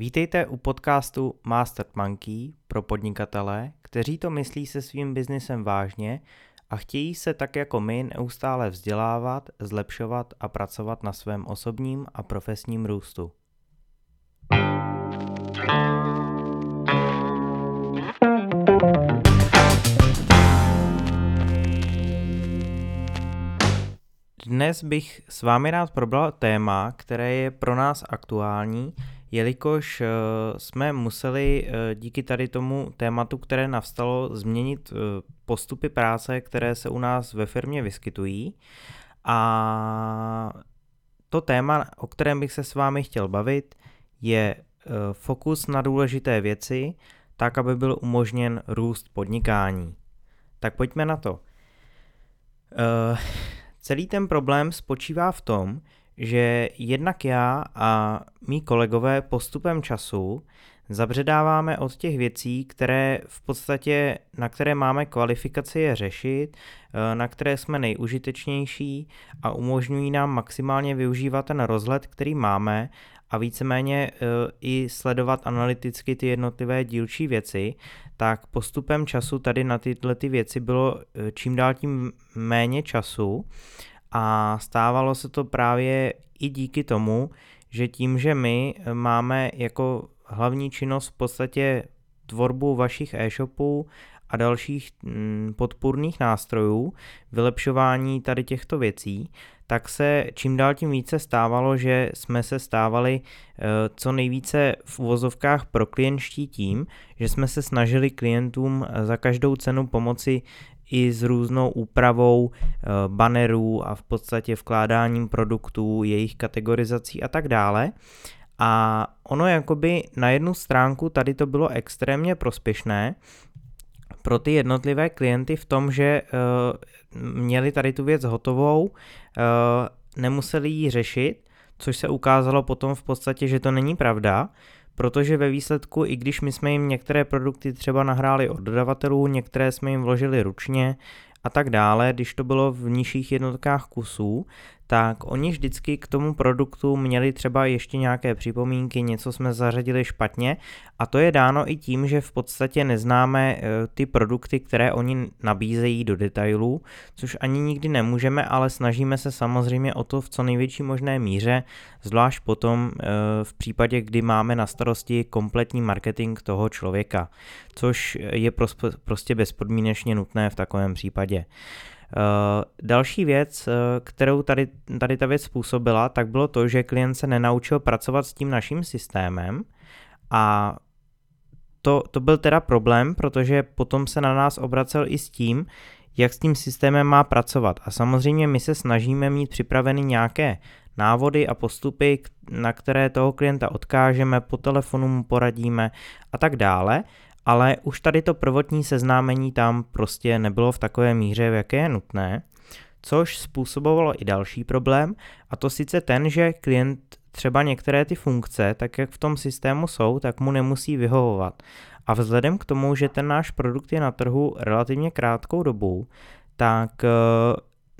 Vítejte u podcastu Master Monkey pro podnikatele, kteří to myslí se svým biznisem vážně a chtějí se tak jako my neustále vzdělávat, zlepšovat a pracovat na svém osobním a profesním růstu. Dnes bych s vámi rád probral téma, které je pro nás aktuální, jelikož eh, jsme museli eh, díky tady tomu tématu, které navstalo, změnit eh, postupy práce, které se u nás ve firmě vyskytují. A to téma, o kterém bych se s vámi chtěl bavit, je fokus na důležité věci, tak, aby byl umožněn růst podnikání. Tak pojďme na to. Celý ten problém spočívá v tom, že jednak já a mý kolegové postupem času zabředáváme od těch věcí, které v podstatě, na které máme kvalifikaci je řešit, eh, na které jsme nejužitečnější a umožňují nám maximálně využívat ten rozhled, který máme a víceméně eh, i sledovat analyticky ty jednotlivé dílčí věci, tak postupem času tady na tyhle ty věci bylo eh, čím dál tím méně času a stávalo se to právě i díky tomu, že tím, že my máme jako hlavní činnost v podstatě tvorbu vašich e-shopů a dalších mm, podpůrných nástrojů, vylepšování tady těchto věcí, tak se čím dál tím více stávalo, že jsme se stávali eh, co nejvíce v uvozovkách pro klientští tím, že jsme se snažili klientům za každou cenu pomoci i s různou úpravou eh, bannerů a v podstatě vkládáním produktů, jejich kategorizací a tak dále. A ono jakoby na jednu stránku tady to bylo extrémně prospěšné pro ty jednotlivé klienty v tom, že uh, měli tady tu věc hotovou, uh, nemuseli ji řešit, což se ukázalo potom v podstatě, že to není pravda, protože ve výsledku, i když my jsme jim některé produkty třeba nahráli od dodavatelů, některé jsme jim vložili ručně a tak dále, když to bylo v nižších jednotkách kusů, tak oni vždycky k tomu produktu měli třeba ještě nějaké připomínky, něco jsme zařadili špatně a to je dáno i tím, že v podstatě neznáme eh, ty produkty, které oni nabízejí do detailů, což ani nikdy nemůžeme, ale snažíme se samozřejmě o to v co největší možné míře, zvlášť potom eh, v případě, kdy máme na starosti kompletní marketing toho člověka, což je prostě bezpodmínečně nutné v takovém případě. Uh, další věc, uh, kterou tady, tady ta věc způsobila, tak bylo to, že klient se nenaučil pracovat s tím naším systémem a to, to byl teda problém, protože potom se na nás obracel i s tím, jak s tím systémem má pracovat. A samozřejmě my se snažíme mít připraveny nějaké návody a postupy, na které toho klienta odkážeme, po telefonu mu poradíme a tak dále, ale už tady to prvotní seznámení tam prostě nebylo v takové míře, v jaké je nutné, což způsobovalo i další problém, a to sice ten, že klient třeba některé ty funkce, tak jak v tom systému jsou, tak mu nemusí vyhovovat. A vzhledem k tomu, že ten náš produkt je na trhu relativně krátkou dobu, tak eh,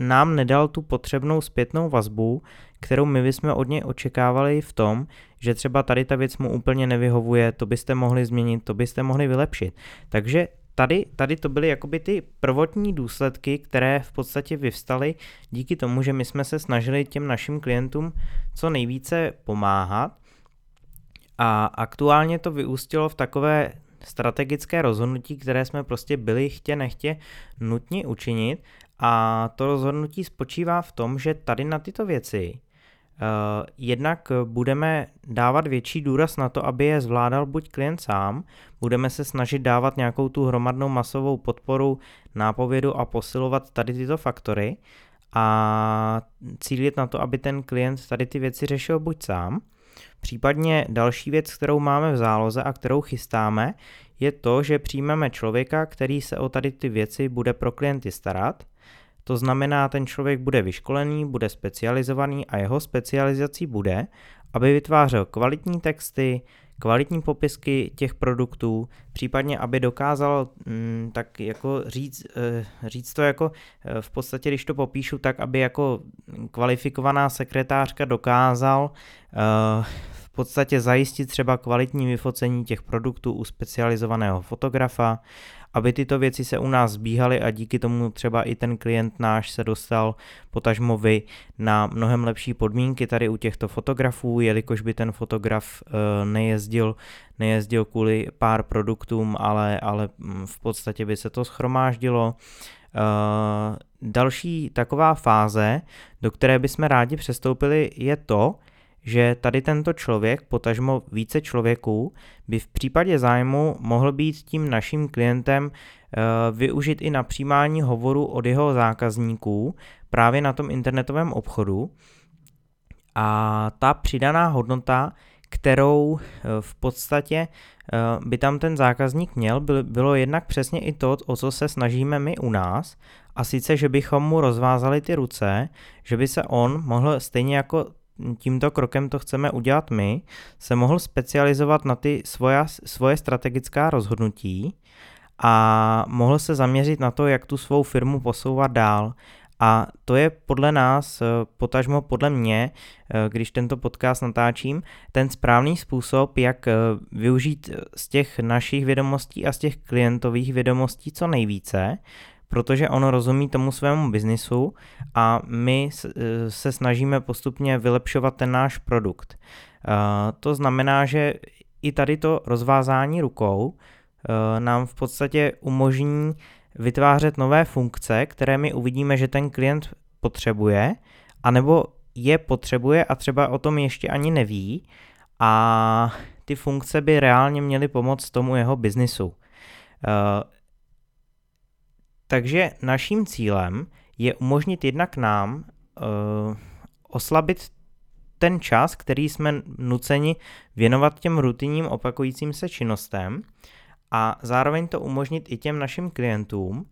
nám nedal tu potřebnou zpětnou vazbu, kterou my bychom od něj očekávali v tom, že třeba tady ta věc mu úplně nevyhovuje, to byste mohli změnit, to byste mohli vylepšit. Takže tady, tady to byly jakoby ty prvotní důsledky, které v podstatě vyvstaly díky tomu, že my jsme se snažili těm našim klientům co nejvíce pomáhat a aktuálně to vyústilo v takové strategické rozhodnutí, které jsme prostě byli chtě nechtě nutně učinit a to rozhodnutí spočívá v tom, že tady na tyto věci Uh, jednak budeme dávat větší důraz na to, aby je zvládal buď klient sám, budeme se snažit dávat nějakou tu hromadnou masovou podporu, nápovědu a posilovat tady tyto faktory a cílit na to, aby ten klient tady ty věci řešil buď sám. Případně další věc, kterou máme v záloze a kterou chystáme, je to, že přijmeme člověka, který se o tady ty věci bude pro klienty starat – to znamená, ten člověk bude vyškolený, bude specializovaný a jeho specializací bude, aby vytvářel kvalitní texty, kvalitní popisky těch produktů, případně aby dokázal mm, tak jako říct, eh, říct to jako eh, v podstatě, když to popíšu, tak aby jako kvalifikovaná sekretářka dokázal eh, v podstatě zajistit třeba kvalitní vyfocení těch produktů u specializovaného fotografa, aby tyto věci se u nás zbíhaly a díky tomu třeba i ten klient náš se dostal potažmo vy na mnohem lepší podmínky tady u těchto fotografů, jelikož by ten fotograf eh, nejezdil, nejezdil kvůli pár produktům, ale, ale mm, v podstatě by se to schromáždilo. Uh, další taková fáze, do které bychom rádi přestoupili, je to, že tady tento člověk, potažmo více člověků, by v případě zájmu mohl být tím naším klientem uh, využit i na přijímání hovoru od jeho zákazníků právě na tom internetovém obchodu. A ta přidaná hodnota, kterou v podstatě by tam ten zákazník měl, bylo jednak přesně i to, o co se snažíme my u nás, a sice, že bychom mu rozvázali ty ruce, že by se on mohl stejně jako tímto krokem to chceme udělat my, se mohl specializovat na ty svoje, svoje strategická rozhodnutí a mohl se zaměřit na to, jak tu svou firmu posouvat dál. A to je podle nás, potažmo podle mě, když tento podcast natáčím, ten správný způsob, jak využít z těch našich vědomostí a z těch klientových vědomostí co nejvíce, protože on rozumí tomu svému biznisu a my eh, se snažíme postupně vylepšovat ten náš produkt. Eh, to znamená, že i tady to rozvázání rukou eh, nám v podstatě umožní vytvářet nové funkce, které my uvidíme, že ten klient potřebuje, anebo je potřebuje a třeba o tom ještě ani neví a ty funkce by reálně měly pomoct tomu jeho biznisu. Takže naším cílem je umožnit jednak nám uh, oslabit ten čas, který jsme nuceni věnovat těm rutinním opakujícím se činnostem a zároveň to umožnit i těm našim klientům, uh,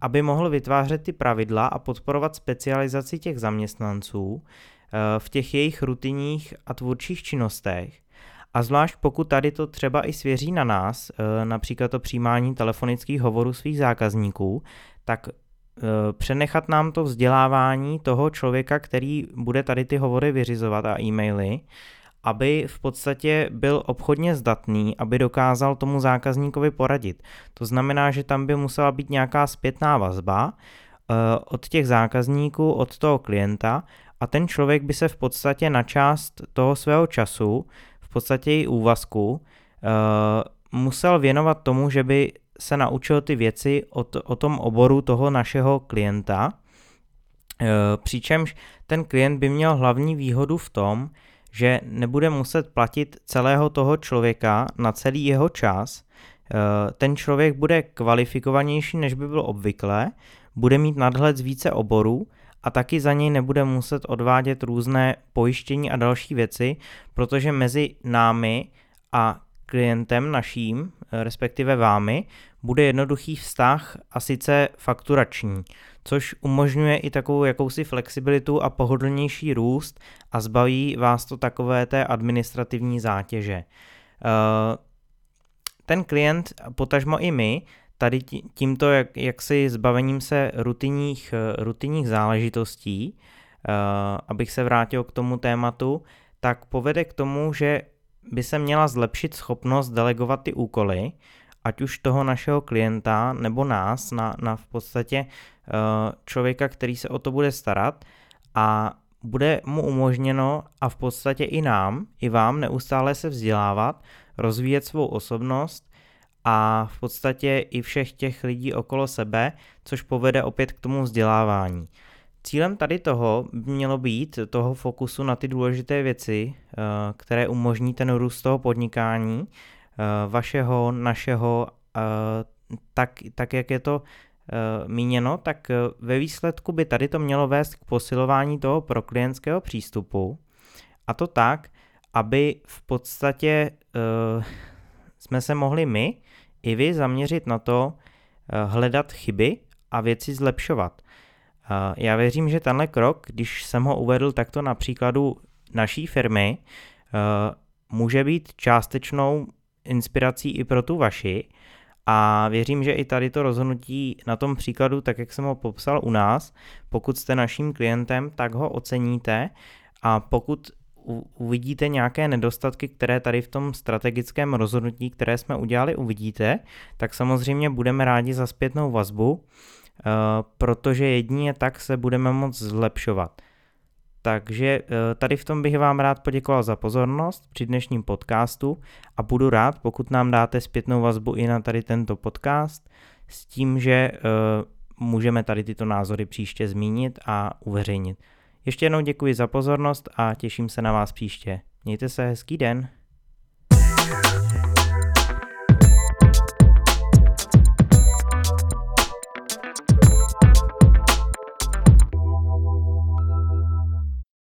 aby mohl vytvářet ty pravidla a podporovat specializaci těch zaměstnanců uh, v těch jejich rutinních a tvůrčích činnostech a zvlášť pokud tady to třeba i svěří na nás, eh, například to přijímání telefonických hovorů svých zákazníků, tak eh, přenechat nám to vzdělávání toho člověka, který bude tady ty hovory vyřizovat a e-maily, aby v podstatě byl obchodně zdatný, aby dokázal tomu zákazníkovi poradit. To znamená, že tam by musela být nějaká zpětná vazba eh, od těch zákazníků, od toho klienta a ten člověk by se v podstatě na část toho svého času podstatě i úvazku, uh, musel věnovat tomu, že by se naučil ty věci o, o tom oboru toho našeho klienta, uh, přičemž ten klient by měl hlavní výhodu v tom, že nebude muset platit celého toho člověka na celý jeho čas, uh, ten člověk bude kvalifikovanější, než by byl obvykle, bude mít nadhled z více oborů a taky za něj nebude muset odvádět různé pojištění a další věci, protože mezi námi a klientem naším, respektive vámi, bude jednoduchý vztah a sice fakturační, což umožňuje i takovou jakousi flexibilitu a pohodlnější růst a zbaví vás to takové té administrativní zátěže. Eh, ten klient, potažmo i my, tady tímto jak, jaksi zbavením se rutinních, eh, rutinních záležitostí, uh, abych se vrátil k tomu tématu, tak povede k tomu, že by se měla zlepšit schopnost delegovat ty úkoly, ať už toho našeho klienta nebo nás, na, na v podstatě uh, člověka, který se o to bude starat. A bude mu umožněno a v podstatě i nám, i vám neustále se vzdělávat, rozvíjet svou osobnost a v podstatě i všech těch lidí okolo sebe, což povede opět k tomu vzdělávání. Cílem tady toho by mělo být toho fokusu na ty důležité věci, eh, které umožní ten růst toho podnikání, eh, vašeho, našeho, eh, tak, tak jak je to míněno, tak ve výsledku by tady to mělo vést k posilování toho pro klientského přístupu a to tak, aby v podstatě jsme se mohli my i vy zaměřit na to, eh, hledat chyby a věci zlepšovat. Eh, já věřím, že tenhle krok, když jsem ho uvedl takto na příkladu naší firmy, eh, může být částečnou inspirací i pro tu vaši a věřím, že i tady to rozhodnutí na tom příkladu, tak jak jsem ho popsal u nás, pokud jste naším klientem, tak ho oceníte a pokud uvidíte nějaké nedostatky, které tady v tom strategickém rozhodnutí, které jsme udělali, uvidíte, tak samozřejmě budeme rádi za zpětnou vazbu, eh, protože jedině tak se budeme moct zlepšovat. Takže eh, tady v tom bych vám rád poděkoval za pozornost při dnešním podcastu a budu rád, pokud nám dáte zpětnou vazbu i na tady tento podcast s tím, že eh, můžeme tady tyto názory příště zmínit a uveřejnit. Ještě jednou děkuji za pozornost a těším se na vás příště. Mějte se hezký den.